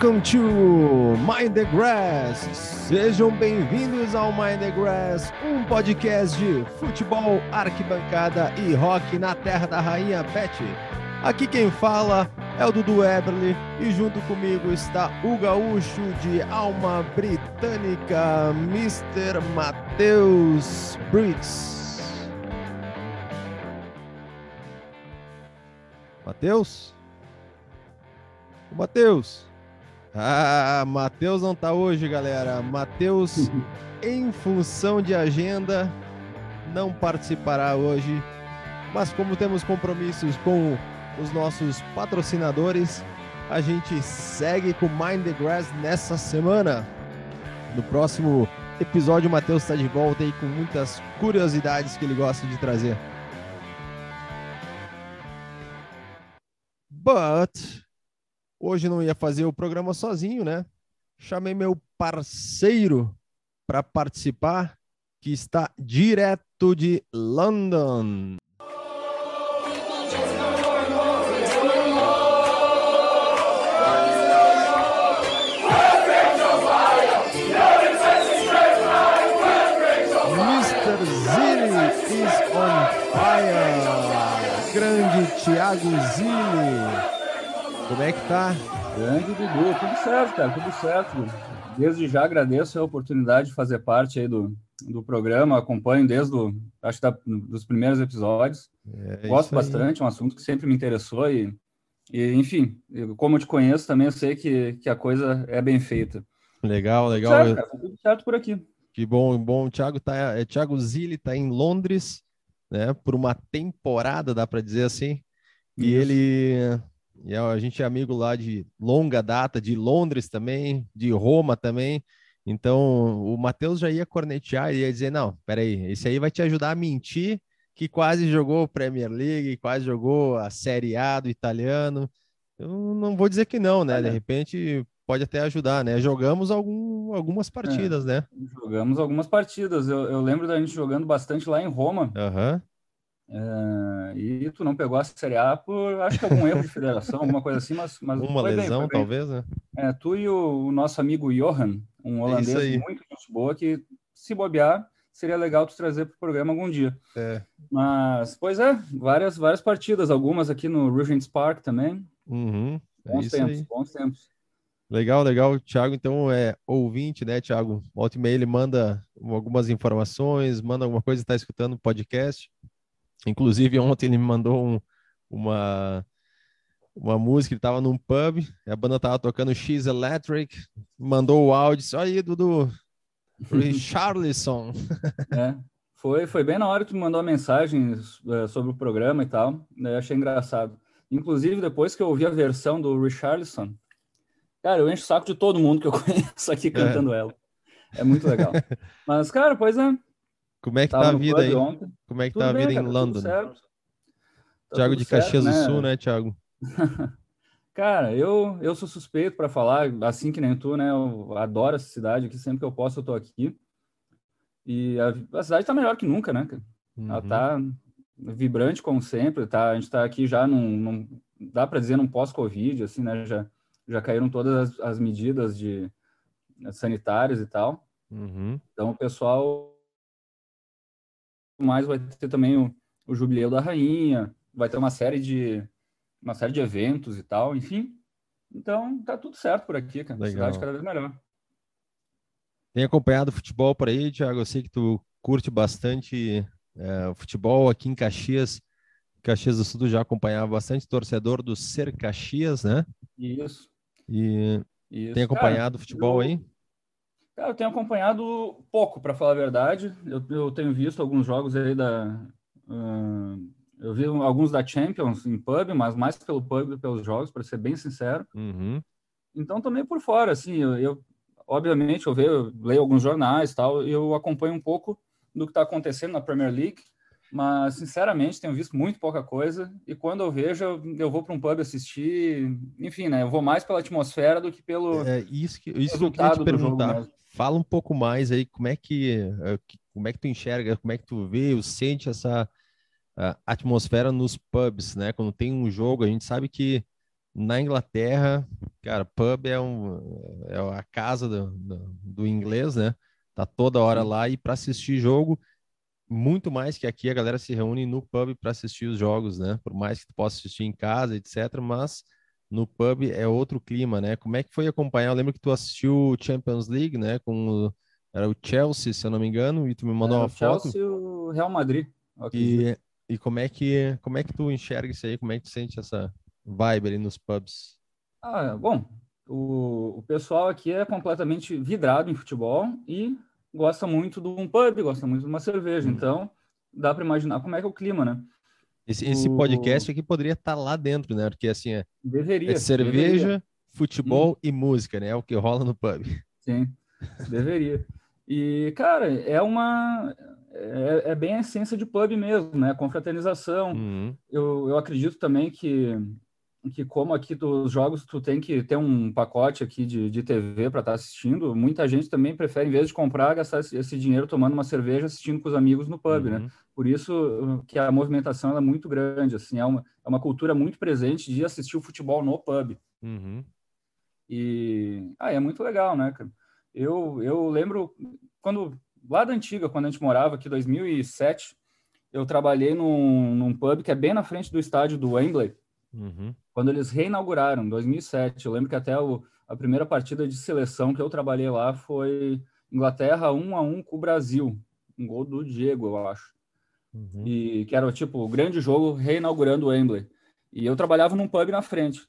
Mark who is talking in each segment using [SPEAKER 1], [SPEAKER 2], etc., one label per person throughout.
[SPEAKER 1] Welcome to Mind the Grass. Sejam bem-vindos ao Mind the Grass, um podcast de futebol, arquibancada e rock na terra da rainha Betty. Aqui quem fala é o Dudu Eberly e junto comigo está o gaúcho de alma britânica, Mr. Matheus Briggs. Matheus? Matheus. Ah, Matheus não tá hoje, galera. Matheus, em função de agenda, não participará hoje. Mas como temos compromissos com os nossos patrocinadores, a gente segue com Mind the Grass nessa semana. No próximo episódio, o Matheus está de volta aí com muitas curiosidades que ele gosta de trazer. But hoje não ia fazer o programa sozinho, né? Chamei meu parceiro para participar, que está direto de London. Mr. Zilli is on fire. Grande Thiago Zilli. Como é que tá?
[SPEAKER 2] Grande Dudu, tudo certo, cara, tudo certo. Desde já agradeço a oportunidade de fazer parte aí do, do programa, acompanho desde o, acho da, dos primeiros episódios.
[SPEAKER 1] É
[SPEAKER 2] Gosto bastante, é um assunto que sempre me interessou e, e enfim, eu- como eu te conheço também, eu sei que, que a coisa é bem feita.
[SPEAKER 1] Legal, legal.
[SPEAKER 2] Certo, cara, tudo certo por aqui.
[SPEAKER 1] Que bom, bom. O Thiago tá, é, Thiago Zilli tá em Londres, né, por uma temporada, dá para dizer assim. E
[SPEAKER 2] Isso.
[SPEAKER 1] ele, e a gente é amigo lá de longa data, de Londres também, de Roma também. Então, o Matheus já ia cornetear, ele ia dizer: Não, peraí, esse aí vai te ajudar a mentir que quase jogou Premier League, quase jogou a Série A do italiano. Eu não vou dizer que não, né? De repente pode até ajudar, né? Jogamos algum, algumas partidas, né?
[SPEAKER 2] Jogamos algumas partidas. Eu, eu lembro da gente jogando bastante lá em Roma.
[SPEAKER 1] Aham.
[SPEAKER 2] É, e tu não pegou a Série A por, acho que algum erro de federação, alguma coisa assim, mas, mas
[SPEAKER 1] Uma
[SPEAKER 2] bem,
[SPEAKER 1] lesão,
[SPEAKER 2] foi bem.
[SPEAKER 1] talvez, né?
[SPEAKER 2] É, tu e o, o nosso amigo Johan, um holandês
[SPEAKER 1] aí.
[SPEAKER 2] muito gente boa, que se bobear, seria legal tu trazer para o programa algum dia.
[SPEAKER 1] É.
[SPEAKER 2] Mas, pois é, várias, várias partidas, algumas aqui no Regent's Park também.
[SPEAKER 1] Uhum. É
[SPEAKER 2] Bons tempos,
[SPEAKER 1] aí.
[SPEAKER 2] bons tempos.
[SPEAKER 1] Legal, legal. O Thiago, então, é ouvinte, né, Thiago? Volta e meia ele manda algumas informações, manda alguma coisa, está escutando o podcast. Inclusive, ontem ele me mandou um- uma, uma música, ele estava num pub, a banda estava tocando X Electric, mandou o áudio, disse, aí, Dudu, Richarlison.
[SPEAKER 2] É, foi, foi bem na hora que tu me mandou a mensagem eh, sobre o programa e tal, né, eu achei engraçado. Inclusive, depois que eu ouvi a versão do Richarlison, cara, eu encho o saco de todo mundo que eu conheço aqui cantando ela. É muito legal. Mas, cara, pois é,
[SPEAKER 1] Como é que
[SPEAKER 2] tava
[SPEAKER 1] tá a vida aí?
[SPEAKER 2] ontem.
[SPEAKER 1] Como é que
[SPEAKER 2] Tudo
[SPEAKER 1] tá a
[SPEAKER 2] bem,
[SPEAKER 1] vida em
[SPEAKER 2] cara,
[SPEAKER 1] London?
[SPEAKER 2] certo. Tá
[SPEAKER 1] de
[SPEAKER 2] certo,
[SPEAKER 1] Caxias do
[SPEAKER 2] né?
[SPEAKER 1] Sul, né, Thiago?
[SPEAKER 2] Cara, eu, eu sou suspeito para falar, assim que nem tu, né? Eu adoro essa cidade aqui, sempre que eu posso eu tô aqui. E a, a cidade tá melhor que nunca, né? cara? Ela
[SPEAKER 1] Uhum.
[SPEAKER 2] tá vibrante como sempre, tá? A gente tá aqui já num, num- dá para dizer num pós-Covid, assim, né? Já, já caíram todas as, as medidas de sanitárias e tal.
[SPEAKER 1] Uhum.
[SPEAKER 2] Então o pessoal mais vai ter também o, o jubileu da rainha, vai ter uma série de uma série de eventos e tal, enfim. Então tá tudo certo por aqui, cara.
[SPEAKER 1] Legal.
[SPEAKER 2] Cidade cada vez melhor.
[SPEAKER 1] Tem acompanhado futebol por aí, Thiago? Eu sei que tu curte bastante é, futebol aqui em Caxias. Caxias do Sul já acompanhava bastante torcedor do Ser Caxias, né?
[SPEAKER 2] Isso.
[SPEAKER 1] E
[SPEAKER 2] isso.
[SPEAKER 1] tem acompanhado
[SPEAKER 2] Cara,
[SPEAKER 1] futebol
[SPEAKER 2] eu-
[SPEAKER 1] aí?
[SPEAKER 2] Cara, eu tenho acompanhado pouco, para falar a verdade. Eu, eu tenho visto alguns jogos aí da. ah, eu vi alguns da Champions em pub, mas mais pelo pub do que pelos jogos, para ser bem sincero.
[SPEAKER 1] Uhum.
[SPEAKER 2] Então, meio por fora, assim, eu, eu- obviamente, eu, vejo, eu leio alguns jornais e tal, e eu acompanho um pouco do que está acontecendo na Premier League, mas, sinceramente, tenho visto muito pouca coisa, e quando eu vejo, eu, eu vou para um pub assistir, enfim, né, eu vou mais pela atmosfera do que pelo
[SPEAKER 1] É isso que, isso que eu queria te
[SPEAKER 2] resultado do jogo
[SPEAKER 1] perguntar. Fala um pouco mais aí, como é que, eh, que- como é que tu enxerga, como é que tu vê ou sente essa atmosfera nos pubs, né? Quando tem um jogo, a gente sabe que na Inglaterra, cara, pub é, um, é a casa do, do, do inglês, né? Tá toda hora lá e para assistir jogo, muito mais que aqui a galera se reúne no pub para assistir os jogos, né? Por mais que tu possa assistir em casa, etc. Mas no pub é outro clima, né? Como é que foi acompanhar? Eu lembro que tu assistiu Champions League, né? Com o, era o Chelsea, se eu não me engano, e tu me mandou
[SPEAKER 2] era
[SPEAKER 1] uma
[SPEAKER 2] o
[SPEAKER 1] foto.
[SPEAKER 2] Chelsea e o Real Madrid.
[SPEAKER 1] E, e como é que como é que tu enxerga isso aí? Como é que tu sente essa vibe ali nos pubs?
[SPEAKER 2] Ah, bom, o, o pessoal aqui é completamente vidrado em futebol e gosta muito de um pub, gosta muito de uma cerveja. Hum. Então, dá para imaginar como é que é o clima, né?
[SPEAKER 1] Esse, esse podcast aqui poderia estar tá lá dentro, né? Porque assim é,
[SPEAKER 2] deveria,
[SPEAKER 1] é cerveja,
[SPEAKER 2] deveria.
[SPEAKER 1] futebol hum. e música, né? É o que rola no pub.
[SPEAKER 2] Sim, deveria. E, cara, é uma. É, é, bem a essência de pub mesmo, né? Confraternização.
[SPEAKER 1] Uhum.
[SPEAKER 2] Eu, eu acredito também que que como aqui dos jogos tu tem que ter um pacote aqui de, de TV para estar tá assistindo, muita gente também prefere, em vez de comprar, gastar esse dinheiro tomando uma cerveja assistindo com os amigos no pub, né? uhum. né? Por isso uh, que a movimentação é muito grande, assim, é uma, é uma cultura muito presente de assistir o futebol no pub.
[SPEAKER 1] Uhum.
[SPEAKER 2] E ah, é muito legal, né, cara? Eu, eu lembro quando, lá da antiga, quando a gente morava aqui, 2007, eu trabalhei num, num pub que é bem na frente do estádio do Wembley,
[SPEAKER 1] Uhum.
[SPEAKER 2] Quando eles reinauguraram, em 2007, eu lembro que até o, a primeira partida de seleção que eu trabalhei lá foi Inglaterra 1 a 1 com o Brasil, um gol do Diego, eu acho.
[SPEAKER 1] Uhum.
[SPEAKER 2] E que era tipo o grande jogo reinaugurando o Wembley. E eu trabalhava num pub na frente.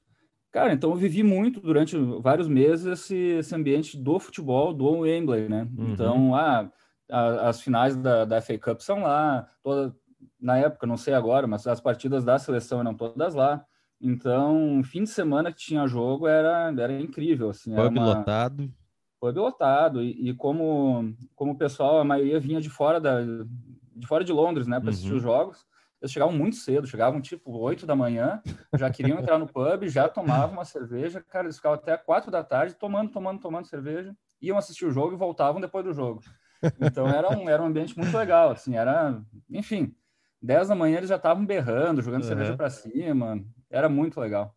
[SPEAKER 2] Cara, então eu vivi muito durante vários meses esse, esse ambiente do futebol do Wembley, né?
[SPEAKER 1] Uhum.
[SPEAKER 2] Então, ah, a, as finais da, da FA Cup são lá, toda, na época, não sei agora, mas as partidas da seleção eram todas lá. Então, fim de semana que tinha jogo era, era incrível. Assim,
[SPEAKER 1] pub
[SPEAKER 2] uma...
[SPEAKER 1] lotado.
[SPEAKER 2] Pub lotado. E, e, como, como o pessoal, a maioria vinha de fora, da, de, fora de Londres, né, para assistir uhum. os jogos, eles chegavam muito cedo, chegavam tipo 8 da manhã, já queriam entrar no pub, já tomavam uma cerveja. Cara, eles ficavam até 4 da tarde tomando, tomando, tomando cerveja, iam assistir o jogo e voltavam depois do jogo. Então era um, era um ambiente muito legal, assim, era, enfim, 10 da manhã eles já estavam berrando, jogando uhum. cerveja para cima. Era muito legal.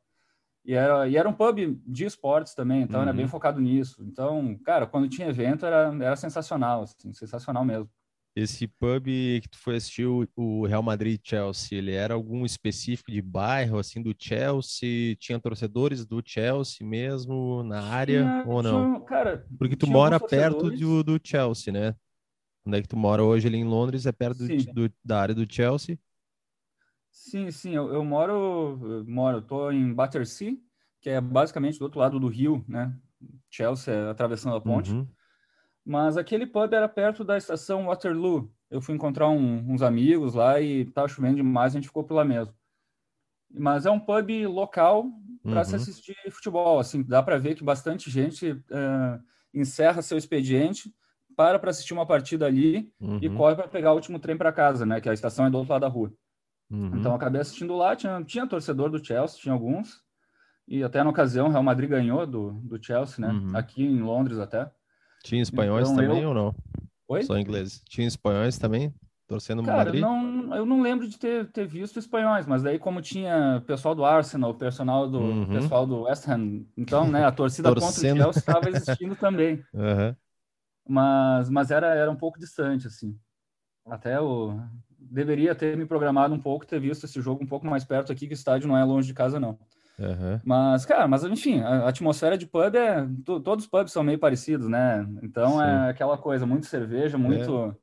[SPEAKER 2] E era, e era um pub de esportes também, então uhum. era bem uhum. focado nisso. Então, cara, quando tinha evento era, era sensacional, assim, sensacional mesmo.
[SPEAKER 1] Esse pub que tu foi assistir o Real Madrid Chelsea, ele era algum específico de bairro, assim, do Chelsea? Tinha torcedores do Chelsea mesmo na área
[SPEAKER 2] tinha,
[SPEAKER 1] ou não?
[SPEAKER 2] Tinha, cara,
[SPEAKER 1] Porque tu mora perto do, do Chelsea, né? Onde é que tu mora hoje ali em Londres? É perto do, do, da área do Chelsea?
[SPEAKER 2] Sim, sim. Eu, eu moro, eu moro, eu tô em Battersea, que é basicamente do outro lado do rio, né? Chelsea, atravessando a ponte.
[SPEAKER 1] Uhum.
[SPEAKER 2] Mas aquele pub era perto da estação Waterloo. Eu fui encontrar um, uns amigos lá e tava chovendo demais, a gente ficou por lá mesmo. Mas é um pub local para uhum. se assistir futebol. Assim, dá para ver que bastante gente uh, encerra seu expediente para para assistir uma partida ali
[SPEAKER 1] uhum.
[SPEAKER 2] e corre para pegar o último trem para casa, né? Que a estação é do outro lado da rua.
[SPEAKER 1] Uhum.
[SPEAKER 2] Então acabei assistindo lá, tinha, tinha torcedor do Chelsea, tinha alguns. E até na ocasião o Real Madrid ganhou do, do Chelsea, né?
[SPEAKER 1] Uhum.
[SPEAKER 2] Aqui em Londres até.
[SPEAKER 1] Tinha espanhóis então, também eu... ou não?
[SPEAKER 2] Oi?
[SPEAKER 1] Só ingleses. Tinha espanhóis também? Torcendo
[SPEAKER 2] Cara,
[SPEAKER 1] Madrid?
[SPEAKER 2] Não, eu não lembro de ter, ter visto espanhóis, mas daí como tinha pessoal do Arsenal, pessoal do
[SPEAKER 1] uhum.
[SPEAKER 2] pessoal do West Ham, então, né, a torcida contra o Chelsea estava existindo também.
[SPEAKER 1] Uhum.
[SPEAKER 2] Mas, mas era, era um pouco distante, assim. Até o. Deveria ter me programado um pouco, ter visto esse jogo um pouco mais perto aqui, que o estádio não é longe de casa, não.
[SPEAKER 1] Uhum.
[SPEAKER 2] Mas, cara, mas enfim, a atmosfera de pub é. Todos os pubs são meio parecidos, né? Então é Sim. é aquela coisa, muito cerveja, muito. É.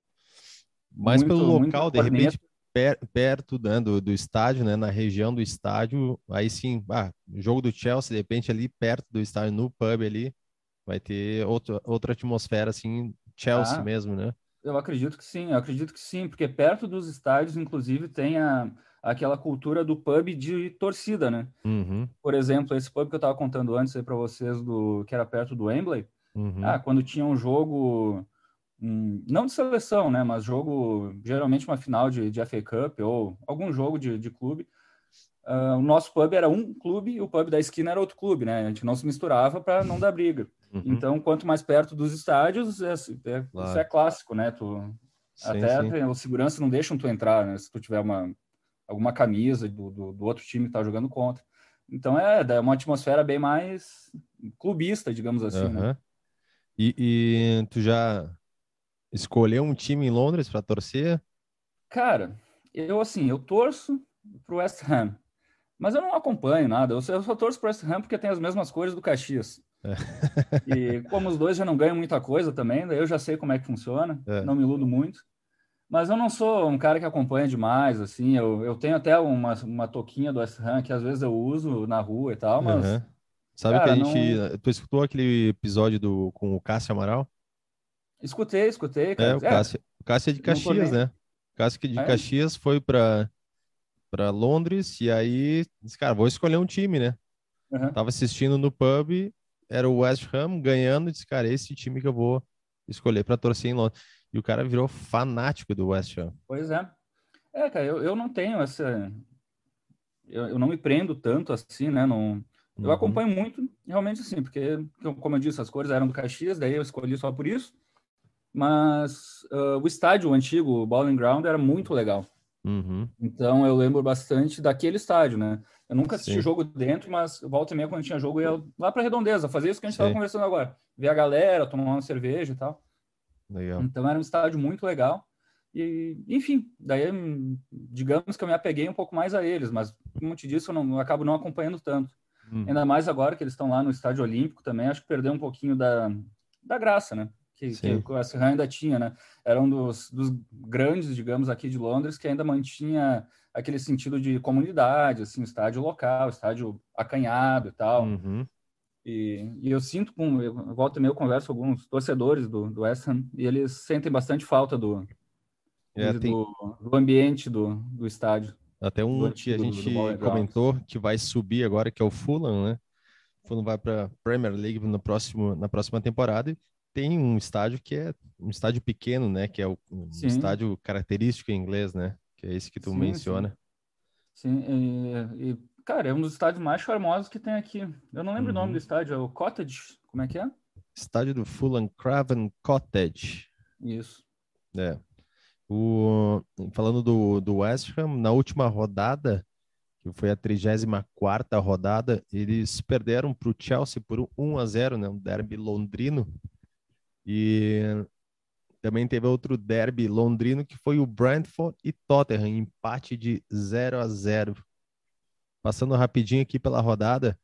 [SPEAKER 1] Mas muito, pelo local, de repente, per, perto né, do, do estádio, né? Na região do estádio, aí sim, ah, jogo do Chelsea, de repente, ali perto do estádio, no pub ali, vai ter outro, outra atmosfera, assim, Chelsea ah, mesmo, né?
[SPEAKER 2] Eu acredito que sim, eu acredito que sim, porque perto dos estádios, inclusive, tem a, aquela cultura do pub de torcida, né?
[SPEAKER 1] Uhum.
[SPEAKER 2] Por exemplo, esse pub que eu estava contando antes aí para vocês, do, que era perto do Wembley,
[SPEAKER 1] uhum.
[SPEAKER 2] ah, quando tinha um jogo, não de seleção, né? Mas jogo, geralmente uma final de, de FA Cup ou algum jogo de, de clube, Uh, o nosso pub era um clube e o pub da esquina era outro clube, né? A gente não se misturava para não dar briga.
[SPEAKER 1] Uhum.
[SPEAKER 2] Então, quanto mais perto dos estádios, é, é, claro. isso é clássico, né? Tu, sim, até sim. o segurança não deixam tu entrar, né? Se tu tiver uma, alguma camisa do, do, do outro time que tá jogando contra. Então é, é uma atmosfera bem mais clubista, digamos assim,
[SPEAKER 1] Aham.
[SPEAKER 2] né?
[SPEAKER 1] E, e tu já escolheu um time em Londres para torcer?
[SPEAKER 2] Cara, eu assim, eu torço pro West Ham, mas eu não acompanho nada. Eu só, torço pro West Ham porque tem as mesmas cores do Caxias. E como os dois já não ganham muita coisa também, daí eu já sei como é que funciona,
[SPEAKER 1] É.
[SPEAKER 2] não me iludo muito. Mas eu não sou um cara que acompanha demais, assim. Eu, eu tenho até uma, uma touquinha do West Ham que às vezes eu uso na rua e tal, mas
[SPEAKER 1] Aham. Sabe
[SPEAKER 2] cara,
[SPEAKER 1] que a gente. Tu escutou aquele episódio do, com o Cássio Amaral?
[SPEAKER 2] escutei, escutei,
[SPEAKER 1] É,
[SPEAKER 2] cara.
[SPEAKER 1] o Cássio, o Cássio é de
[SPEAKER 2] não
[SPEAKER 1] Caxias,
[SPEAKER 2] nem-
[SPEAKER 1] né? O Cássio que de
[SPEAKER 2] é?
[SPEAKER 1] Caxias foi para para Londres e aí disse, cara, vou escolher um time, né?
[SPEAKER 2] Aham.
[SPEAKER 1] Tava assistindo no pub, era o West Ham ganhando, disse, cara, esse time que eu vou escolher para torcer em Londres. E o cara virou fanático do West Ham.
[SPEAKER 2] Pois é. É, cara, eu, eu não tenho essa. Eu, eu não me prendo tanto assim, né? Não... Eu
[SPEAKER 1] Uhum.
[SPEAKER 2] acompanho muito, realmente assim, porque, como eu disse, as cores eram do Caxias, daí eu escolhi só por isso. Mas ah, o estádio antigo, o Bowling Ground, era muito legal.
[SPEAKER 1] Uhum.
[SPEAKER 2] Então eu lembro bastante daquele estádio, né? Eu nunca assisti
[SPEAKER 1] Sim.
[SPEAKER 2] jogo dentro, mas volta e meia, quando tinha jogo, eu ia lá para Redondeza, fazer isso que a gente estava conversando agora. Ver a galera, tomar uma cerveja e tal.
[SPEAKER 1] Legal.
[SPEAKER 2] Então era um estádio muito legal. E, enfim, daí, digamos que eu me apeguei um pouco mais a eles, mas, como te disse, eu, não, eu acabo não acompanhando tanto.
[SPEAKER 1] Uhum.
[SPEAKER 2] Ainda mais agora que eles estão lá no Estádio Olímpico também, acho que perdeu um pouquinho da, da graça, né? Que, que o West Ham ainda tinha, né? Era um dos, dos grandes, digamos, aqui de Londres, que ainda mantinha aquele sentido de comunidade, assim, estádio local, estádio acanhado e tal.
[SPEAKER 1] Uhum.
[SPEAKER 2] E, e eu sinto, com, eu, volta e meia eu converso com alguns torcedores do, do West Ham, e eles sentem bastante falta do,
[SPEAKER 1] É,
[SPEAKER 2] do,
[SPEAKER 1] tem
[SPEAKER 2] do ambiente do, do estádio.
[SPEAKER 1] até um que a gente comentou que vai subir agora, que é o Fulham, né? O Fulham vai para Premier League no próximo, na próxima temporada tem um estádio que é um estádio pequeno, né? Que é o um
[SPEAKER 2] Sim.
[SPEAKER 1] estádio característico em inglês, né? Que é esse que tu
[SPEAKER 2] Sim,
[SPEAKER 1] menciona.
[SPEAKER 2] Sim, e, e, cara, é um dos estádios mais charmosos que tem aqui. Eu não lembro o nome
[SPEAKER 1] Uhum.
[SPEAKER 2] do estádio, é o Cottage, como é que é?
[SPEAKER 1] Estádio do Fulham Craven Cottage.
[SPEAKER 2] Isso.
[SPEAKER 1] É. O, falando do, do West Ham, na última rodada, que foi a 34ª rodada, eles perderam para o Chelsea por 1 a 0, né? Um derby londrino. E também teve outro derby londrino que foi o Brentford e Tottenham, empate de 0 a 0. Passando rapidinho aqui pela rodada,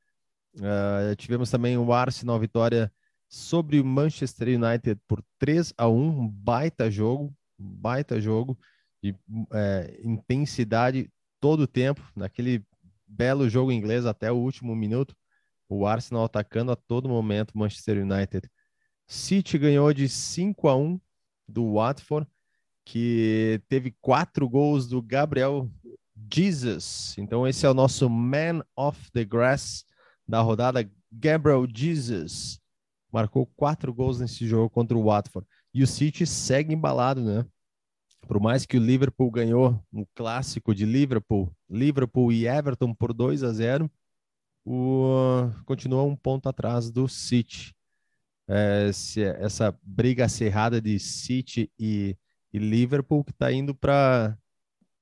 [SPEAKER 1] ah, tivemos também o Arsenal vitória sobre o Manchester United por 3 a 1, um baita jogo, baita jogo de é, intensidade todo o tempo, naquele belo jogo inglês até o último minuto, o Arsenal atacando a todo momento o Manchester United. City ganhou de 5 a 1 do Watford, que teve quatro gols do Gabriel Jesus. Então esse é o nosso man of the grass da rodada, Gabriel Jesus marcou quatro gols nesse jogo contra o Watford. E o City segue embalado, né? Por mais que o Liverpool ganhou um clássico de Liverpool, Liverpool e Everton por 2 a 0, o continua um ponto atrás do City. É, se- essa briga acirrada de City e, e Liverpool que está indo para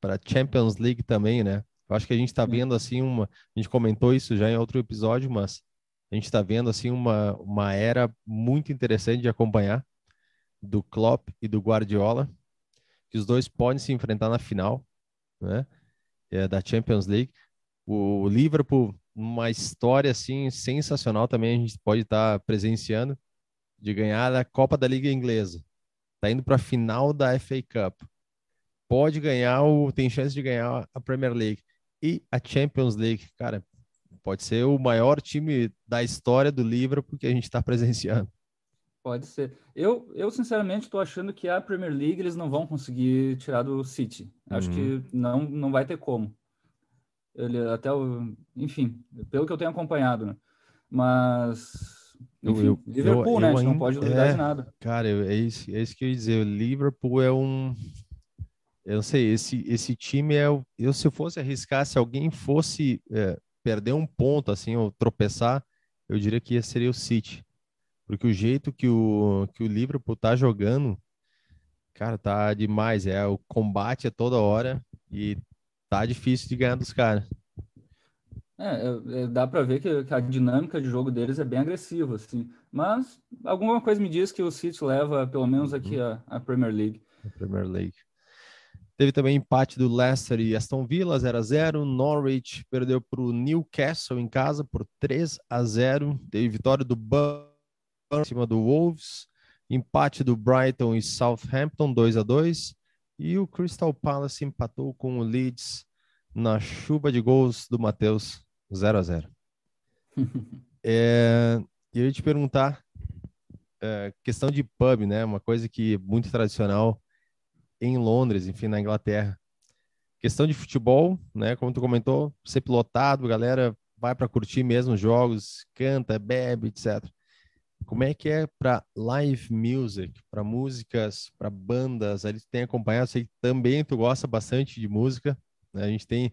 [SPEAKER 1] para Champions League também, né? Eu acho que a gente está vendo assim uma, a gente comentou isso já em outro episódio, mas a gente está vendo assim uma, uma era muito interessante de acompanhar do Klopp e do Guardiola, que os dois podem se enfrentar na final, né? É, da Champions League. O Liverpool, uma história assim sensacional também a gente pode estar presenciando de ganhar a Copa da Liga Inglesa. Tá indo para a final da FA Cup. Pode ganhar o tem chance de ganhar a Premier League e a Champions League, cara. Pode ser o maior time da história do Liverpool que a gente está presenciando.
[SPEAKER 2] Pode ser. Eu, eu sinceramente, estou achando que a Premier League eles não vão conseguir tirar do City. Acho
[SPEAKER 1] Uhum.
[SPEAKER 2] que não, não vai ter como. Ele, até o, enfim, pelo que eu tenho acompanhado, né? Mas, enfim,
[SPEAKER 1] eu-
[SPEAKER 2] Liverpool,
[SPEAKER 1] eu-
[SPEAKER 2] né? A gente não pode duvidar
[SPEAKER 1] é.
[SPEAKER 2] de nada.
[SPEAKER 1] Cara, é isso, é isso que eu ia dizer. O Liverpool é um. Eu não sei, esse, esse time é. Eu, se eu fosse arriscar, se alguém fosse é, perder um ponto, assim, ou tropeçar, eu diria que seria o City. Porque o jeito que o, que o Liverpool tá jogando, cara, tá demais. É o combate a toda hora e tá difícil de ganhar dos caras.
[SPEAKER 2] É, é, é dá para ver que, que, a dinâmica de jogo deles é bem agressiva, assim. Mas alguma coisa me diz que o City leva, pelo menos aqui, uhum. a, a Premier League.
[SPEAKER 1] A Premier League. Teve também empate do Leicester e Aston Villa 0 a 0. Norwich perdeu para o Newcastle em casa por 3 a 0. Teve vitória do Burn em cima do Wolves. Empate do Brighton e Southampton 2 a 2. E o Crystal Palace empatou com o Leeds na chuva de gols do Matheus 0 a 0. é, eu ia te perguntar é, questão de pub, né? Uma coisa que é muito tradicional em Londres, enfim, na Inglaterra. Questão de futebol, né? Como tu comentou, sempre lotado, galera vai para curtir mesmo os jogos, canta, bebe, etc. Como é que é para live music, para músicas, para bandas? Tu tem acompanhado, sei que também tu gosta bastante de música. Né? A gente tem,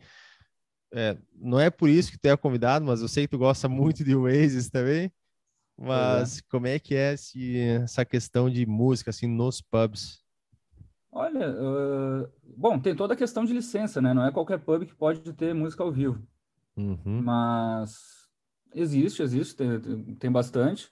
[SPEAKER 1] é, não é por isso que tu é convidado, mas eu sei que tu gosta muito de Oasis também. Mas é. como é que é esse, essa questão de música assim nos pubs?
[SPEAKER 2] Olha, uh, bom, tem toda a questão de licença, né? Não é qualquer pub que pode ter música ao vivo. Uhum. Mas existe, existe, tem, tem bastante.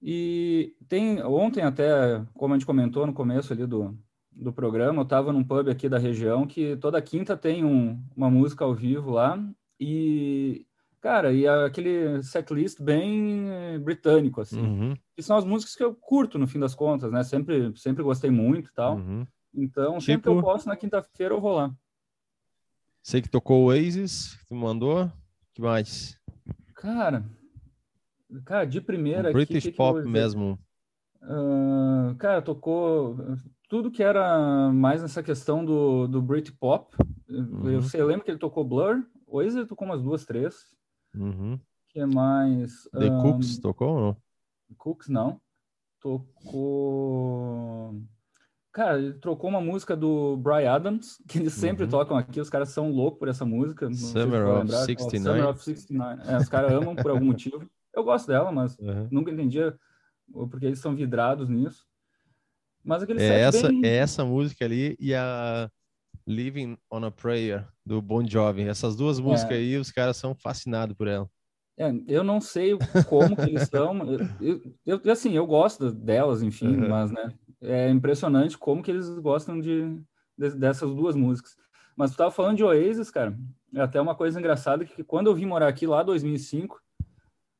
[SPEAKER 2] E tem ontem até, como a gente comentou no começo ali do, do programa, eu estava num pub aqui da região que toda quinta tem um, uma música ao vivo lá e cara, e aquele setlist bem britânico assim. Uhum. Que são as músicas que eu curto no fim das contas, né? Sempre sempre gostei muito e tal. Uhum. Então, tipo... sempre que eu posso na quinta-feira eu vou lá.
[SPEAKER 1] Sei que tocou o Oasis, que tu mandou. que mais?
[SPEAKER 2] Cara, Cara, de primeira
[SPEAKER 1] um British
[SPEAKER 2] aqui,
[SPEAKER 1] pop mesmo.
[SPEAKER 2] Uh, cara, tocou tudo que era mais nessa questão do, do Britpop. Uhum. Eu sei, eu lembro que ele tocou Blur. Hoje ele tocou umas duas, três.
[SPEAKER 1] Uhum.
[SPEAKER 2] Que é mais.
[SPEAKER 1] The um, Cooks tocou ou não?
[SPEAKER 2] Cooks não. Tocou. Cara, ele trocou uma música do Brian Adams, que eles sempre uhum. tocam aqui, os caras são loucos por essa música.
[SPEAKER 1] Summer of, 69. Summer
[SPEAKER 2] of 69. É, os caras amam por algum motivo. Eu gosto dela, mas uhum. nunca entendia porque eles são vidrados nisso. Mas aquele
[SPEAKER 1] é essa bem... é essa música ali e a Living on a Prayer do Bon Jovi. Essas duas músicas é. aí, os caras são fascinados por ela.
[SPEAKER 2] É, eu não sei como que eles são. Eu, eu, assim, eu gosto delas, enfim, uhum. mas né, é impressionante como que eles gostam de, de dessas duas músicas. Mas tu tava falando de Oasis, cara. É até uma coisa engraçada que quando eu vim morar aqui lá em 2005,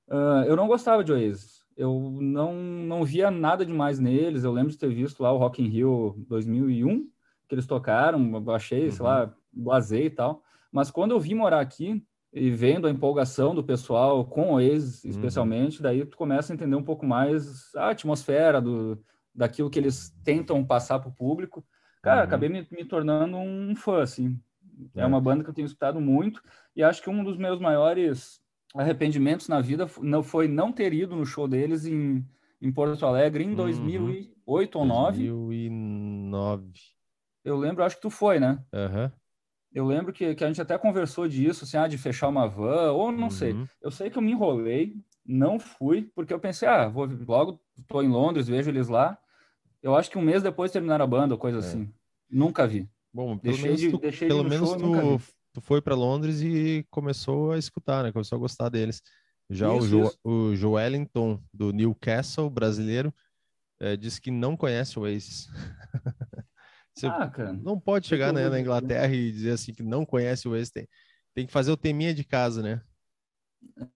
[SPEAKER 2] Uh, eu não gostava de Oasis. Eu não, não via nada demais neles. Eu lembro de ter visto lá o Rock in Rio 2001, que eles tocaram, eu achei, uhum. sei lá, blasei e tal. Mas quando eu vim morar aqui e vendo a empolgação do pessoal com Oasis, uhum. especialmente, uhum. daí tu começa a entender um pouco mais a atmosfera do, daquilo que eles tentam passar para o público. Cara, uhum. acabei me, me tornando um fã, assim. É. é uma banda que eu tenho escutado muito e acho que um dos meus maiores arrependimentos na vida não foi não ter ido no show deles em, em Porto Alegre em uhum. 2008 ou 2009.
[SPEAKER 1] 2009.
[SPEAKER 2] Eu lembro, acho que tu foi, né?
[SPEAKER 1] Uhum.
[SPEAKER 2] Eu lembro que, que a gente até conversou disso, assim, ah, de fechar uma van, ou não uhum. sei. Eu sei que eu me enrolei, não fui, porque eu pensei, ah, vou logo, tô em Londres, vejo eles lá. Eu acho que um mês depois terminaram a banda, coisa é. assim. Nunca vi.
[SPEAKER 1] Bom, pelo deixei menos de, tu, pelo menos show, tu tu foi para Londres e começou a escutar, né? Começou a gostar deles. Já isso, o, jo, isso. o Joelinton, do Newcastle, brasileiro, é, disse que não conhece o Oasis. Você ah, não pode chegar né, na Inglaterra e dizer assim que não conhece o Oasis. Tem, tem que fazer o teminha de casa, né?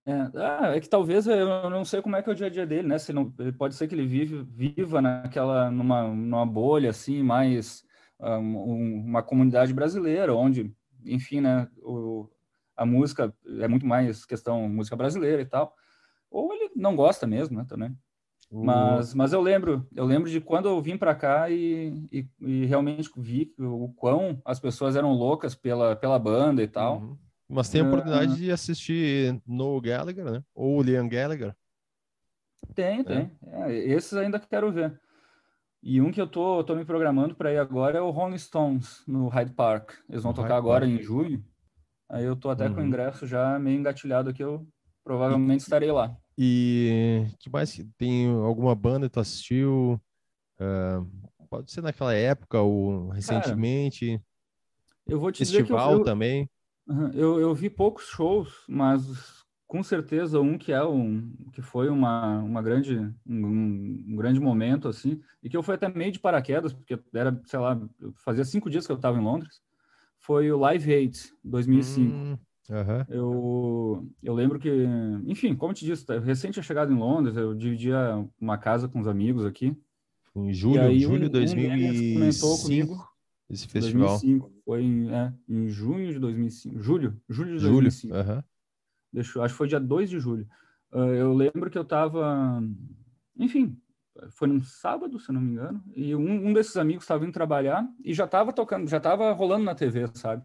[SPEAKER 2] É, ah, é que talvez eu não sei como é que é o dia a dia dele, né? Se não, pode ser que ele vive, viva naquela numa, numa bolha assim, mais um, uma comunidade brasileira, onde enfim, né, o, a música é muito mais questão música brasileira e tal. Ou ele não gosta mesmo, né, também. Mas, mas eu lembro, eu lembro de quando eu vim para cá e, e, e, realmente vi o quão as pessoas eram loucas pela, pela banda e tal. Uhum.
[SPEAKER 1] Mas tem a oportunidade uh, de assistir Noel Gallagher, né? Ou Liam Gallagher.
[SPEAKER 2] Tem, tem. É. É, esses ainda quero ver. E um que eu tô, tô me programando para ir agora é o Rolling Stones, no Hyde Park. Eles vão tocar agora Park. em julho. Aí eu tô até uhum. com o uhum. ingresso já meio engatilhado que eu provavelmente estarei lá.
[SPEAKER 1] E que mais? Tem alguma banda que tu assistiu? Uh, pode ser naquela época ou recentemente? Cara,
[SPEAKER 2] eu vou te
[SPEAKER 1] Festival
[SPEAKER 2] dizer que eu,
[SPEAKER 1] também.
[SPEAKER 2] Eu, eu vi poucos shows, mas com certeza um que é um que foi uma, uma grande um, um, grande momento assim e que eu fui até meio de paraquedas porque era sei lá fazia cinco dias que eu estava em Londres foi o Live Aid 2005 hum, eu eu lembro que enfim como te disse recente tinha chegado em Londres eu dividia uma casa com os amigos aqui.
[SPEAKER 1] Em julho aí, julho de um, 2005 comentou comigo. esse festival.
[SPEAKER 2] 2005, foi em, é, em junho de 2005 julho julho de 2005 julho, uh Deixa, acho que foi dia 2 de julho. Uh, eu lembro que eu estava, enfim, foi num sábado, se não me engano, e um, um desses amigos estava indo trabalhar e já estava tocando, já estava rolando na TV, sabe?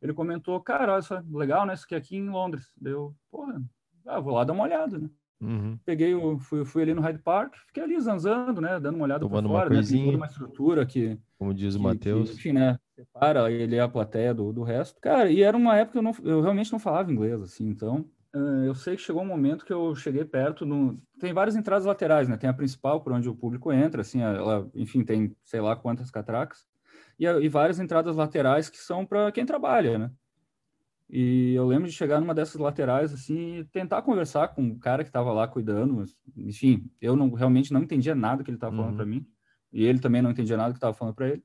[SPEAKER 2] Ele comentou, cara, olha só, legal, né? Isso aqui é aqui em Londres. Deu, porra, ah, vou lá dar uma olhada, né? Uhum. Peguei, o, fui, fui ali no Hyde Park, fiquei ali zanzando, né? Dando uma olhada
[SPEAKER 1] Tomando
[SPEAKER 2] fora,
[SPEAKER 1] uma
[SPEAKER 2] né? Tem toda uma estrutura que...
[SPEAKER 1] Como diz o Matheus.
[SPEAKER 2] Enfim, né? Separa ele é a plateia do, do resto. Cara, e era uma época que eu, não, eu realmente não falava inglês, assim, então... Uh, eu sei que chegou um momento que eu cheguei perto no... Tem várias entradas laterais, né? Tem a principal, por onde o público entra, assim, ela, enfim, tem sei lá quantas catracas. E, e várias entradas laterais que são para quem trabalha, né? E eu lembro de chegar numa dessas laterais assim e tentar conversar com o cara que estava lá cuidando. Mas, enfim, eu não, realmente não entendia nada que ele estava falando uhum. para mim. E ele também não entendia nada que estava falando para ele.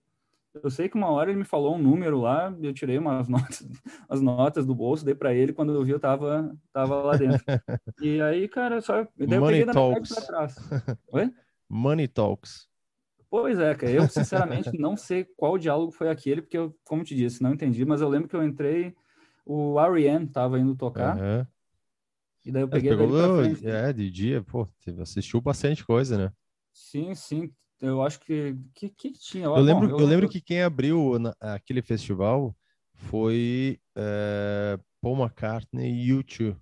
[SPEAKER 2] Eu sei que uma hora ele me falou um número lá, eu tirei umas notas, as notas do bolso, dei para ele, quando eu vi eu tava, tava lá dentro. E aí, cara, só daí
[SPEAKER 1] Money
[SPEAKER 2] eu peguei
[SPEAKER 1] talks.
[SPEAKER 2] da trás. Oi?
[SPEAKER 1] Money Talks.
[SPEAKER 2] Pois é, cara, eu sinceramente não sei qual diálogo foi aquele, porque eu, como te disse, não entendi, mas eu lembro que eu entrei o R.E.M. tava indo tocar. Uhum. E daí eu peguei
[SPEAKER 1] é, pegou, É, de dia, pô, assistiu bastante coisa, né?
[SPEAKER 2] Sim, sim. Eu acho que. que, que tinha?
[SPEAKER 1] Eu, lembro, eu, eu lembro que quem abriu na, aquele festival foi é, Paul McCartney e U2.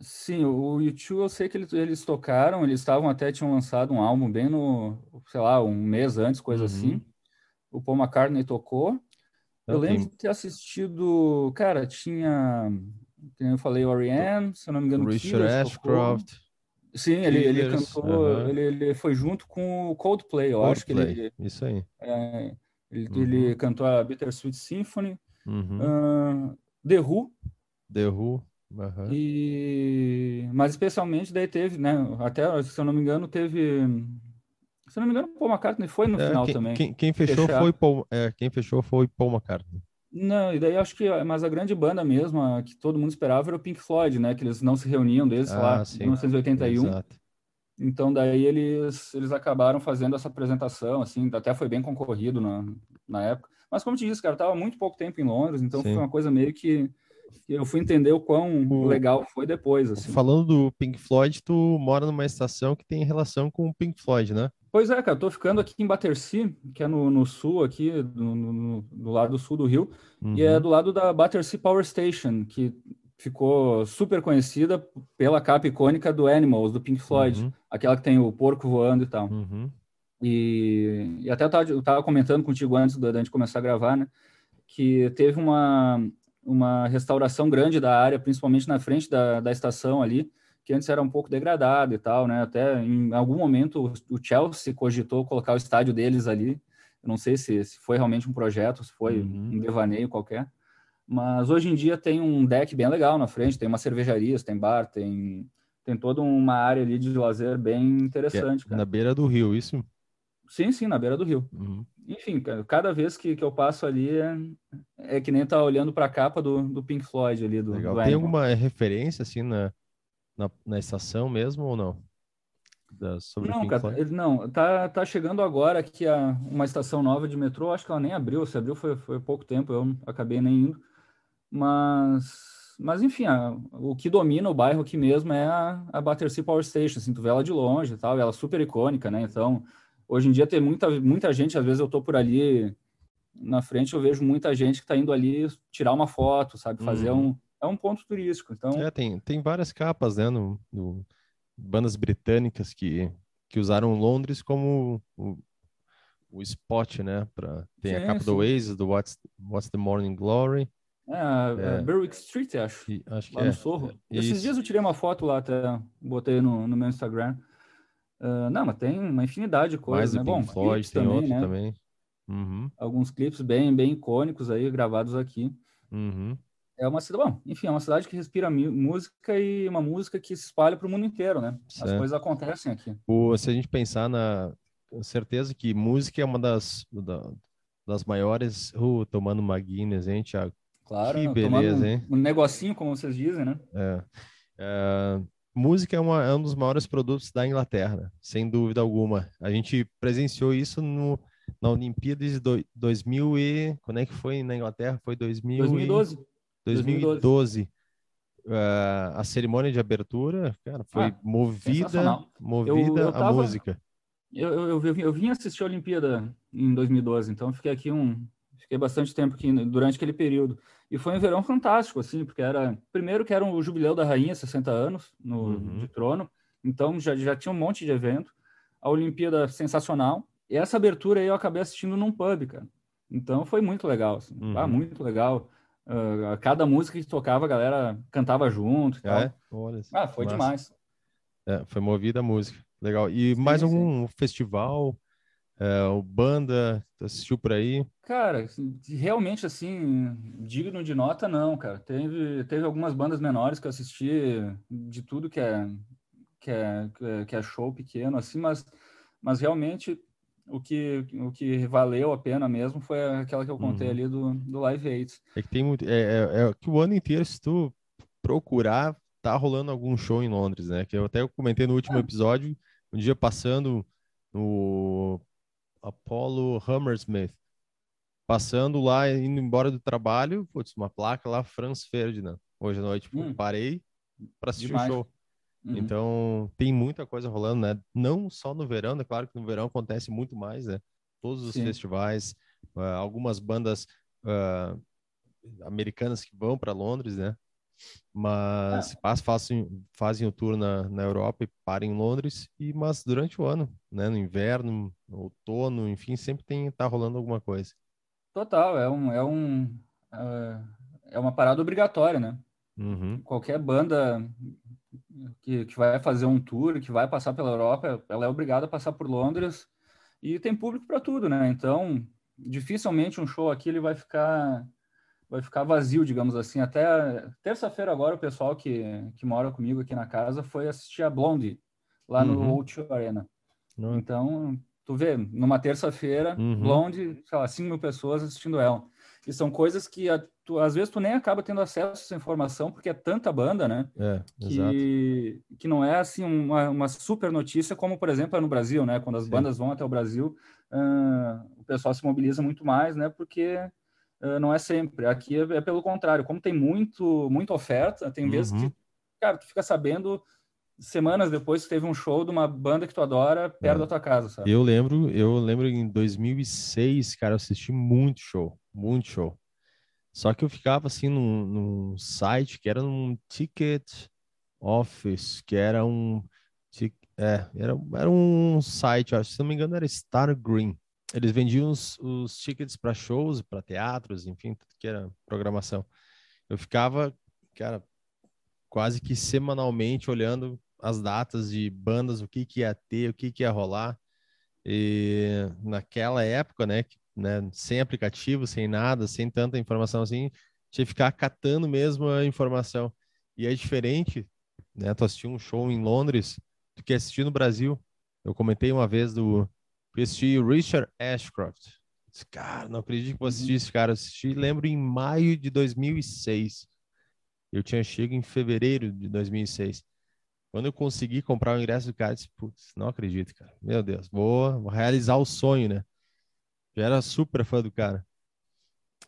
[SPEAKER 2] Sim, o U2 eu sei que eles, eles tocaram, eles estavam até, tinham lançado um álbum bem no, sei lá, um mês antes, coisa uhum. assim. O Paul McCartney tocou. Eu lembro de ter assistido, cara, tinha, como eu falei, o R.E.M., se eu não me engano,
[SPEAKER 1] Richard Ashcroft.
[SPEAKER 2] Sim, ele, ele cantou, ele, ele foi junto com o Coldplay, eu Coldplay, acho que ele...
[SPEAKER 1] Isso aí.
[SPEAKER 2] É, ele, uhum. ele cantou a Bittersweet Symphony, uhum. uh, The Who.
[SPEAKER 1] The Who.
[SPEAKER 2] Uhum. E... Mas especialmente daí teve, né, até, se eu não me engano, teve se não me engano, Paul McCartney foi no é, final
[SPEAKER 1] quem,
[SPEAKER 2] também.
[SPEAKER 1] Quem, quem fechou Fechar. foi Paul, é, quem fechou foi Paul McCartney.
[SPEAKER 2] Não, e daí acho que, mas a grande banda mesmo, a que todo mundo esperava era o Pink Floyd, né? Que eles não se reuniam desde ah, lá, sim. 1981. Exato. Então daí eles, eles acabaram fazendo essa apresentação, assim, até foi bem concorrido na, na época. Mas como te disse, cara, tava muito pouco tempo em Londres, então sim. foi uma coisa meio que, que eu fui entender o quão o, legal foi depois, assim.
[SPEAKER 1] Falando do Pink Floyd, tu mora numa estação que tem relação com o Pink Floyd, né?
[SPEAKER 2] Pois é, cara, eu tô ficando aqui em Battersea, que é no, no sul aqui, no, no, do lado sul do Rio, uhum. e é uhum. do lado da Battersea Power Station, que ficou super conhecida pela capa icônica do Animals, do Pink Floyd, uhum. aquela que tem o porco voando e tal. Uhum. E, e, até eu tava, eu tava, comentando contigo antes da gente começar a gravar, né, que teve uma, uma restauração grande da área, principalmente na frente da, da estação ali, que antes era um pouco degradado e tal, né? Até em algum momento o Chelsea cogitou colocar o estádio deles ali. Eu não sei se, se foi realmente um projeto, se foi uhum. um devaneio qualquer. Mas hoje em dia tem um deck bem legal na frente, tem uma cervejaria, tem bar, tem, tem toda uma área ali de lazer bem interessante.
[SPEAKER 1] É na beira do rio, isso?
[SPEAKER 2] Sim, sim, na beira do rio. Uhum. Enfim, cada vez que, que eu passo ali é, é que nem tá olhando para a capa do, do Pink Floyd ali. Do,
[SPEAKER 1] Legal.
[SPEAKER 2] Do
[SPEAKER 1] tem alguma referência assim na, na, na estação mesmo ou não?
[SPEAKER 2] Da, sobre não, cara, não, tá, tá chegando agora aqui a, uma estação nova de metrô, acho que ela nem abriu, se abriu foi, foi pouco tempo, eu acabei nem indo, mas, mas enfim, a, o que domina o bairro aqui mesmo é a, a Battersea Power Station, assim, tu vê ela de longe e tal, ela é super icônica, né, então, hoje em dia tem muita, muita gente, às vezes eu tô por ali na frente, eu vejo muita gente que tá indo ali tirar uma foto, sabe, fazer uhum. um é um ponto turístico. Então...
[SPEAKER 1] É, tem, tem várias capas, né, no, no, bandas britânicas que, que usaram Londres como o, o spot, né, pra, tem sim, a capa sim. do Oasis, do What's, What's the Morning Glory.
[SPEAKER 2] É, é, Berwick Street, acho. E, acho lá no é, Sorro. É, Esses isso. dias eu tirei uma foto lá, até botei no, no meu Instagram. Uh, não, mas tem uma infinidade de coisas,
[SPEAKER 1] Mais
[SPEAKER 2] né?
[SPEAKER 1] Bom, Floyd, tem também, outro né? também. Uhum.
[SPEAKER 2] Alguns clipes bem, bem icônicos aí, gravados aqui.
[SPEAKER 1] Uhum.
[SPEAKER 2] É uma cidade, bom, enfim, é uma cidade que respira música e uma música que se espalha para o mundo inteiro, né? Certo. As coisas acontecem aqui.
[SPEAKER 1] O, se a gente pensar na certeza que música é uma das, da, das maiores. Uh, tomando uma Guinness, hein, Thiago?
[SPEAKER 2] Claro, que beleza, um, hein? Um negocinho, como vocês dizem, né?
[SPEAKER 1] É. é música é, uma, é, um dos maiores produtos da Inglaterra, sem dúvida alguma. A gente presenciou isso no, na Olimpíada de 2000 e... Quando é que foi na Inglaterra? Foi 2000
[SPEAKER 2] 2012.
[SPEAKER 1] E... 2012. Uh, a cerimônia de abertura, cara, foi ah, movida, movida eu, eu tava, a música.
[SPEAKER 2] Eu, eu, eu, eu vim assistir a Olimpíada em 2012, então fiquei aqui um, fiquei bastante tempo aqui durante aquele período. E foi um verão fantástico, assim, porque era, primeiro que era o jubileu da rainha, 60 anos, no, uhum. de trono, então já, já tinha um monte de evento. A Olimpíada sensacional. E essa abertura aí eu acabei assistindo num pub, cara. Então foi muito legal, assim. Ah, uhum. Ah, muito legal. Uh, cada música que tocava, a galera cantava junto e é? ah, foi massa. demais.
[SPEAKER 1] É, foi movida a música. Legal. E sim, mais algum sim. festival? É, o banda, assistiu por aí?
[SPEAKER 2] Cara, realmente assim, digno de nota, não, cara. Teve, teve algumas bandas menores que eu assisti de tudo que é, que é, que é show pequeno, assim, mas, mas realmente o que, o que valeu a pena mesmo foi aquela que eu contei uhum. ali do, do Live Aids.
[SPEAKER 1] É que tem muito. É, é, é, que o ano inteiro, se tu procurar, tá rolando algum show em Londres, né? Que eu até comentei no último ah. episódio, um dia passando no Apollo Hammersmith, passando lá, indo embora do trabalho, putz, uma placa lá, Franz Ferdinand. Hoje à noite, hum. parei para assistir o show. Uhum. Então, tem muita coisa rolando, né? Não só no verão, é né? claro que no verão acontece muito mais, né? Todos os Sim. festivais, uh, algumas bandas uh, americanas que vão para Londres, né? Mas ah. fazem, fazem o tour na, na Europa e param em Londres, e, mas durante o ano, né? No inverno, no outono, enfim, sempre tem tá rolando alguma coisa.
[SPEAKER 2] Total, é um, é um uh, é uma parada obrigatória, né?
[SPEAKER 1] Uhum.
[SPEAKER 2] Qualquer banda que, que vai fazer um tour, que vai passar pela Europa, ela é obrigada a passar por Londres e tem público para tudo, né? Então, dificilmente um show aqui ele vai ficar vai ficar vazio, digamos assim. Até terça-feira agora o pessoal que, que mora comigo aqui na casa foi assistir a Blondie lá no uhum. O2 Arena. Uhum. Então, tu vê, numa terça-feira, uhum. Blonde, sei lá, 5 mil pessoas assistindo ela. E são coisas que a, tu, às vezes tu nem acaba tendo acesso a essa informação, porque é tanta banda, né?
[SPEAKER 1] É,
[SPEAKER 2] que, que não é assim uma, uma super notícia, como por exemplo é no Brasil, né? Quando as Sim. bandas vão até o Brasil, uh, o pessoal se mobiliza muito mais, né? Porque uh, não é sempre. Aqui é, é, pelo contrário, como tem muito, muita oferta, tem vezes que, uhum. cara, tu fica sabendo semanas depois que teve um show de uma banda que tu adora perto é. da tua casa, sabe?
[SPEAKER 1] Eu lembro, eu lembro em 2006, cara, eu assisti muito show muito show. Só que eu ficava assim num, num site que era um ticket office, que era um é, era, era um site, acho, se não me engano era Star Green. Eles vendiam os, os tickets para shows, para teatros, enfim, tudo que era programação. Eu ficava, cara, quase que semanalmente olhando as datas de bandas, o que que ia ter, o que que ia rolar. E naquela época, né, que né? Sem aplicativo, sem nada, sem tanta informação assim, tinha que ficar catando mesmo a informação. E é diferente, né? Tu assistiu um show em Londres do que assistir no Brasil. Eu comentei uma vez do que assisti o Richard Ashcroft. Disse, cara, não acredito que vou assistir esse cara. Eu assisti, lembro, em maio de 2006. Eu tinha chego em fevereiro de 2006. Quando eu consegui comprar o ingresso do cara, disse, putz, não acredito, cara. Meu Deus, vou, vou realizar o sonho, né? Já era super fã do cara.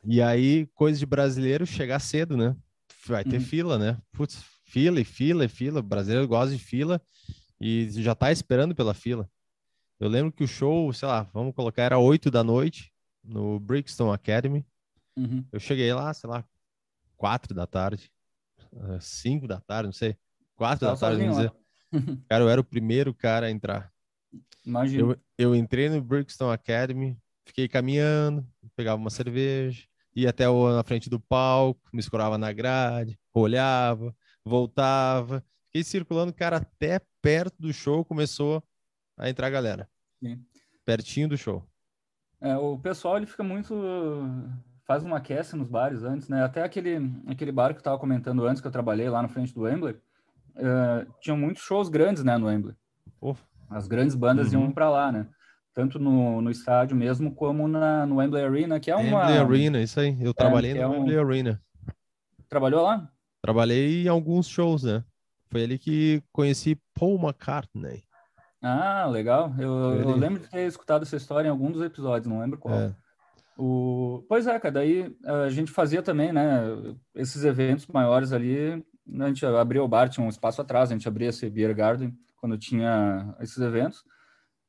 [SPEAKER 1] E aí, coisa de brasileiro, chegar cedo, né? Vai ter uhum. fila, né? Putz, fila e fila e fila. O brasileiro gosta de fila e já tá esperando pela fila. Eu lembro que o show, sei lá, vamos colocar, era 8 da noite no Brixton Academy. Uhum. Eu cheguei lá, sei lá, 4 da tarde, 5 da tarde, não sei. 4 da tarde, vamos dizer. cara, eu era o primeiro cara a entrar.
[SPEAKER 2] Imagina.
[SPEAKER 1] Eu, eu entrei no Brixton Academy, Fiquei caminhando, pegava uma cerveja, ia até o, na frente do palco, me escorava na grade, olhava, voltava. Fiquei circulando, cara, até perto do show começou a entrar a galera. Sim. Pertinho do show.
[SPEAKER 2] É, o pessoal ele fica muito faz uma aquece nos bares antes, né? Até aquele, aquele bar que eu estava comentando antes, que eu trabalhei lá na frente do Wembley, uh, tinham muitos shows grandes, né, no Wembley. Oh. As grandes bandas uhum. iam para lá, né? Tanto no, no estádio mesmo, como na, no Wembley Arena, que é uma...
[SPEAKER 1] Wembley Arena, isso aí. Eu trabalhei é, no é Wembley um... Arena.
[SPEAKER 2] Trabalhou lá?
[SPEAKER 1] Trabalhei em alguns shows, né? Foi ali que conheci Paul McCartney.
[SPEAKER 2] Ah, legal. Eu, eu, lembro de ter escutado essa história em algum dos episódios, não lembro qual. É. O... Pois é, cara, daí a gente fazia também, né, esses eventos maiores ali, a gente abria o bar, tinha um espaço atrás, a gente abria esse Beer Garden quando tinha esses eventos.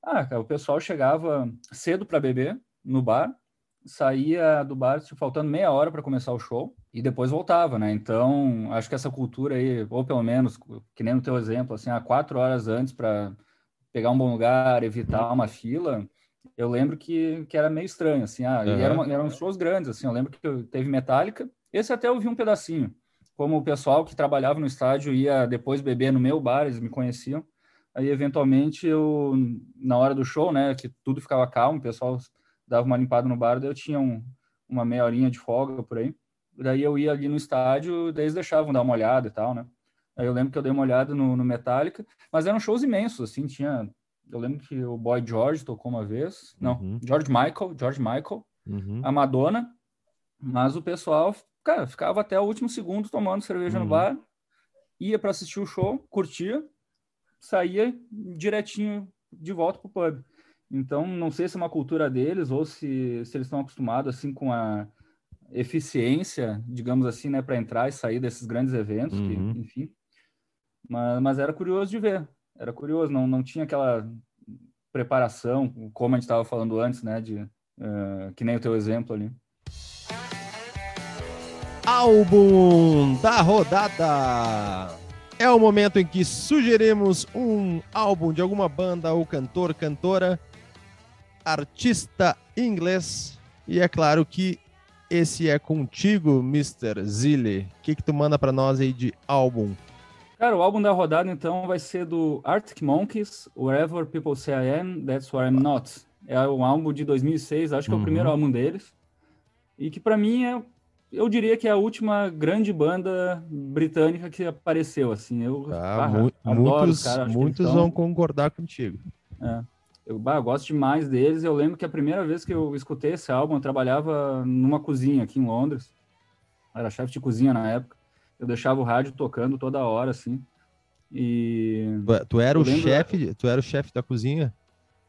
[SPEAKER 2] Ah, cara, o pessoal chegava cedo para beber no bar, saía do bar faltando meia hora para começar o show e depois voltava, né? Então, acho que essa cultura aí, ou pelo menos, que nem no teu exemplo, assim, há quatro horas antes para pegar um bom lugar, evitar uma fila, eu lembro que, que era meio estranho, assim, ah, uhum. e eram, eram shows grandes, assim, eu lembro que teve Metallica, esse até eu vi um pedacinho, como o pessoal que trabalhava no estádio ia depois beber no meu bar, eles me conheciam, aí eventualmente eu, na hora do show, né, que tudo ficava calmo, o pessoal dava uma limpada no bar, daí eu tinha um, uma meia horinha de folga por aí, daí eu ia ali no estádio, daí eles deixavam dar uma olhada e tal, né, Aí eu lembro que eu dei uma olhada no, no Metallica, mas eram shows imensos, assim, tinha... Eu lembro que o Boy George tocou uma vez, não, uhum. George Michael, George Michael, uhum. a Madonna, mas o pessoal, cara, ficava até o último segundo tomando cerveja uhum. no bar, ia para assistir o show, curtia, saía direitinho de volta pro pub. Então, não sei se é uma cultura deles ou se, se eles estão acostumados assim com a eficiência, digamos assim, né, para entrar e sair desses grandes eventos, que, uhum. enfim. Mas, mas era curioso de ver, era curioso, não, não tinha aquela preparação, como a gente estava falando antes, né, de, uh, que nem o teu exemplo ali.
[SPEAKER 1] Álbum da rodada! É o momento em que sugerimos um álbum de alguma banda ou cantor, cantora, artista inglês. E é claro que esse é contigo, Mr. Zille. O que, que tu manda para nós aí de álbum?
[SPEAKER 2] Cara, o álbum da rodada, então, vai ser do Arctic Monkeys, Wherever People Say I Am, That's Where I'm Not. É um álbum de 2006, acho que é o uhum. primeiro álbum deles. E que, para mim, é, eu diria que é a última grande banda britânica que apareceu, assim. Eu
[SPEAKER 1] ah, mu muitos, cara, muitos vão concordar contigo.
[SPEAKER 2] É. Eu, bah, eu gosto demais deles. Eu lembro que a primeira vez que eu escutei esse álbum, eu trabalhava numa cozinha aqui em Londres. Era chefe de cozinha na época eu deixava o rádio tocando toda hora, assim. E.
[SPEAKER 1] Tu, era o chefe, tu era o chefe da cozinha?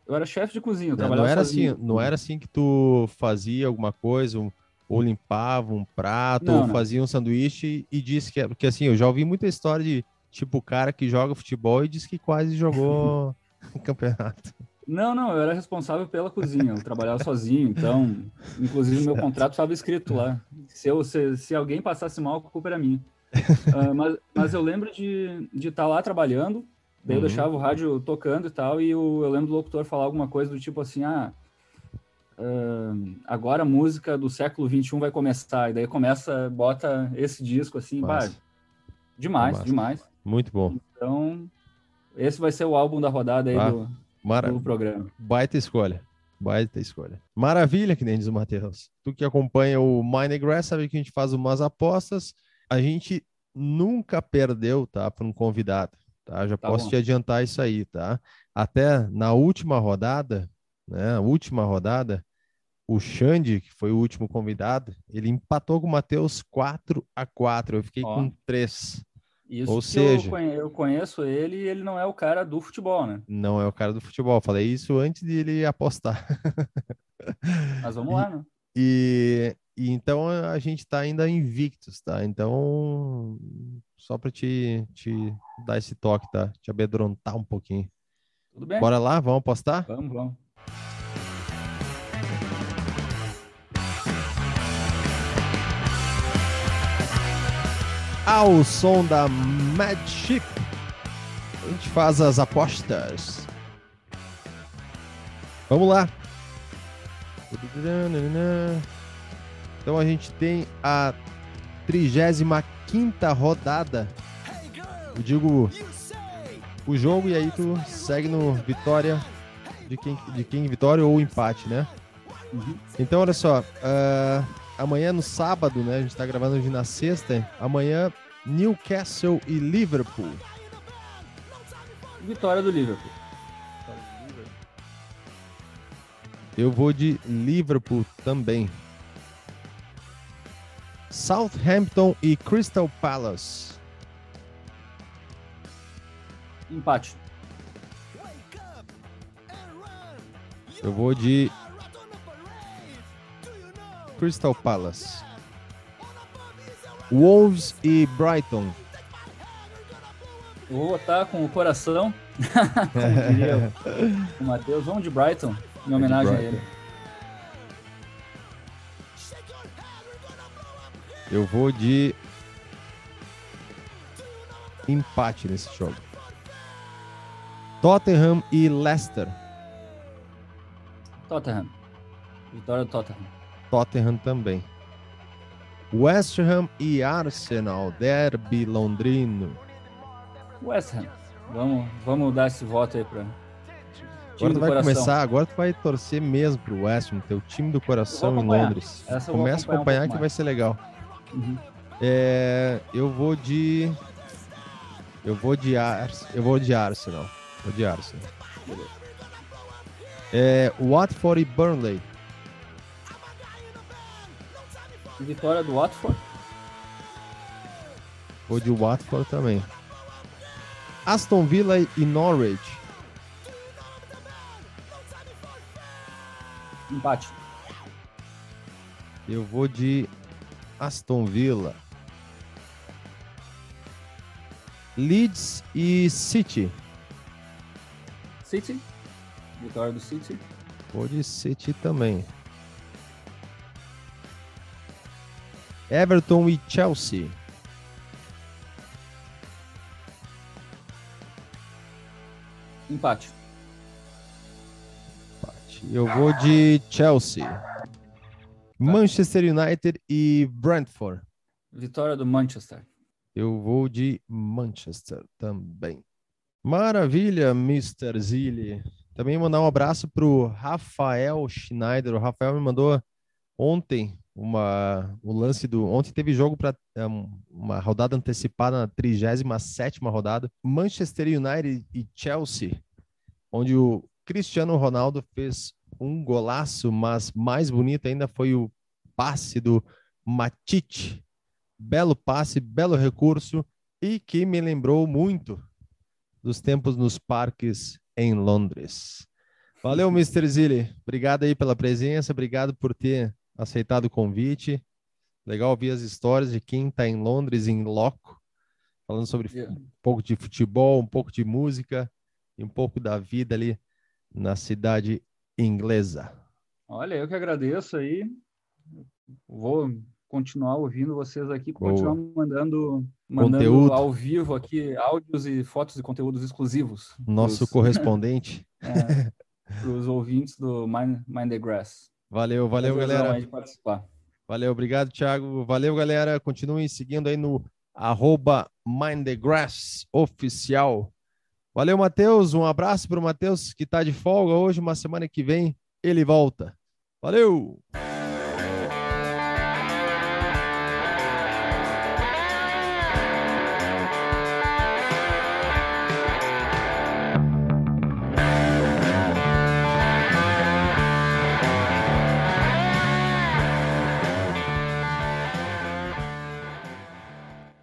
[SPEAKER 2] Eu era chefe de cozinha, eu
[SPEAKER 1] não, não era assim, não era assim que tu fazia alguma coisa, um, ou limpava um prato, não, ou não. fazia um sanduíche e disse que, porque assim, eu já ouvi muita história de tipo o cara que joga futebol e diz que quase jogou campeonato.
[SPEAKER 2] Não, não, eu era responsável pela cozinha, eu trabalhava sozinho, então, inclusive meu contrato estava escrito lá. Se, eu, se, se alguém passasse mal, a culpa era minha uh, mas, mas eu lembro de estar tá lá trabalhando, daí uhum. eu deixava o rádio tocando e tal, e o, eu lembro do locutor falar alguma coisa do tipo assim, ah, uh, agora a música do século XXI vai começar, e daí começa, bota esse disco assim, bah, demais, Massa. demais.
[SPEAKER 1] Muito bom.
[SPEAKER 2] Então, esse vai ser o álbum da rodada aí ah, do, mara... do programa.
[SPEAKER 1] Baita escolha. Baita escolha. Maravilha, que nem diz o Matheus. Tu que acompanha o Mindgrass sabe que a gente faz umas apostas a gente nunca perdeu, tá, para um convidado, tá? Já tá posso bom. te adiantar isso aí, tá? Até na última rodada, né, a última rodada, o Xande, que foi o último convidado, ele empatou com o Matheus 4 a 4 Eu fiquei Ó, com 3.
[SPEAKER 2] Isso Ou seja, eu conheço ele e ele não é o cara do futebol, né?
[SPEAKER 1] Não é o cara do futebol. Falei isso antes de ele apostar.
[SPEAKER 2] Mas vamos lá, né?
[SPEAKER 1] E e então a gente está ainda invictos, tá? Então, só para te, te dar esse toque, tá? Te amedrontar um pouquinho.
[SPEAKER 2] Tudo bem.
[SPEAKER 1] Bora lá, vamos apostar?
[SPEAKER 2] Vamos, vamos.
[SPEAKER 1] Ao som da Mad Ship, a gente faz as apostas. Vamos lá. Então a gente tem a 35 rodada. Eu digo o jogo e aí tu segue no vitória de quem, de quem vitória ou empate, né? Uhum. Então olha só, uh, amanhã no sábado, né? A gente tá gravando hoje na sexta. Amanhã, Newcastle e Liverpool.
[SPEAKER 2] Vitória do Liverpool.
[SPEAKER 1] Eu vou de Liverpool também. Southampton e Crystal Palace.
[SPEAKER 2] Empate.
[SPEAKER 1] Eu vou de Crystal Palace. Wolves e Brighton.
[SPEAKER 2] Vou votar com o coração. Como diria o Matheus. Vamos de Brighton, em homenagem a ele.
[SPEAKER 1] Eu vou de empate nesse jogo. Tottenham e Leicester.
[SPEAKER 2] Tottenham. Vitória do Tottenham.
[SPEAKER 1] Tottenham também. West Ham e Arsenal, derby londrino.
[SPEAKER 2] West Ham. Vamos, vamos dar esse voto aí para
[SPEAKER 1] Agora tu vai coração. começar, agora tu vai torcer mesmo pro West Ham, teu time do coração em Londres. Começa a acompanhar um que vai ser legal. Uhum. É, eu vou de eu vou de Ars, eu vou de Arsenal. Vou de Arsenal. É, Watford e Burnley.
[SPEAKER 2] Vitória do Watford.
[SPEAKER 1] Vou de Watford também. Aston Villa e Norwich.
[SPEAKER 2] Empate.
[SPEAKER 1] Eu vou de Aston Villa. Leeds e City.
[SPEAKER 2] City. Vitória do City.
[SPEAKER 1] Vou de City também. Everton e Chelsea.
[SPEAKER 2] Empate.
[SPEAKER 1] Empate. Eu vou de Chelsea. Manchester United e Brentford.
[SPEAKER 2] Vitória do Manchester.
[SPEAKER 1] Eu vou de Manchester também. Maravilha, Mr. Zilli. Também mandar um abraço para o Rafael Schneider. O Rafael me mandou ontem uma, o lance do. Ontem teve jogo para é, uma rodada antecipada na 37 rodada. Manchester United e Chelsea, onde o Cristiano Ronaldo fez um golaço, mas mais bonito ainda foi o passe do Matite. Belo passe, belo recurso e que me lembrou muito dos tempos nos parques em Londres. Valeu, Mr. Zilli. Obrigado aí pela presença, obrigado por ter aceitado o convite. Legal ouvir as histórias de quem está em Londres, em loco, falando sobre yeah. um pouco de futebol, um pouco de música e um pouco da vida ali na cidade inglesa.
[SPEAKER 2] Olha, eu que agradeço aí. Vou continuar ouvindo vocês aqui, continuar mandando, mandando conteúdo. ao vivo aqui áudios e fotos e conteúdos exclusivos.
[SPEAKER 1] Nosso pros, correspondente.
[SPEAKER 2] é, para os ouvintes do Mind, Mind the Grass.
[SPEAKER 1] Valeu, valeu, galera. Valeu, obrigado, Thiago. Valeu, galera. Continuem seguindo aí no arroba Mind the Grass oficial. Valeu, Matheus. Um abraço para o Matheus que está de folga hoje. Uma semana que vem ele volta. Valeu!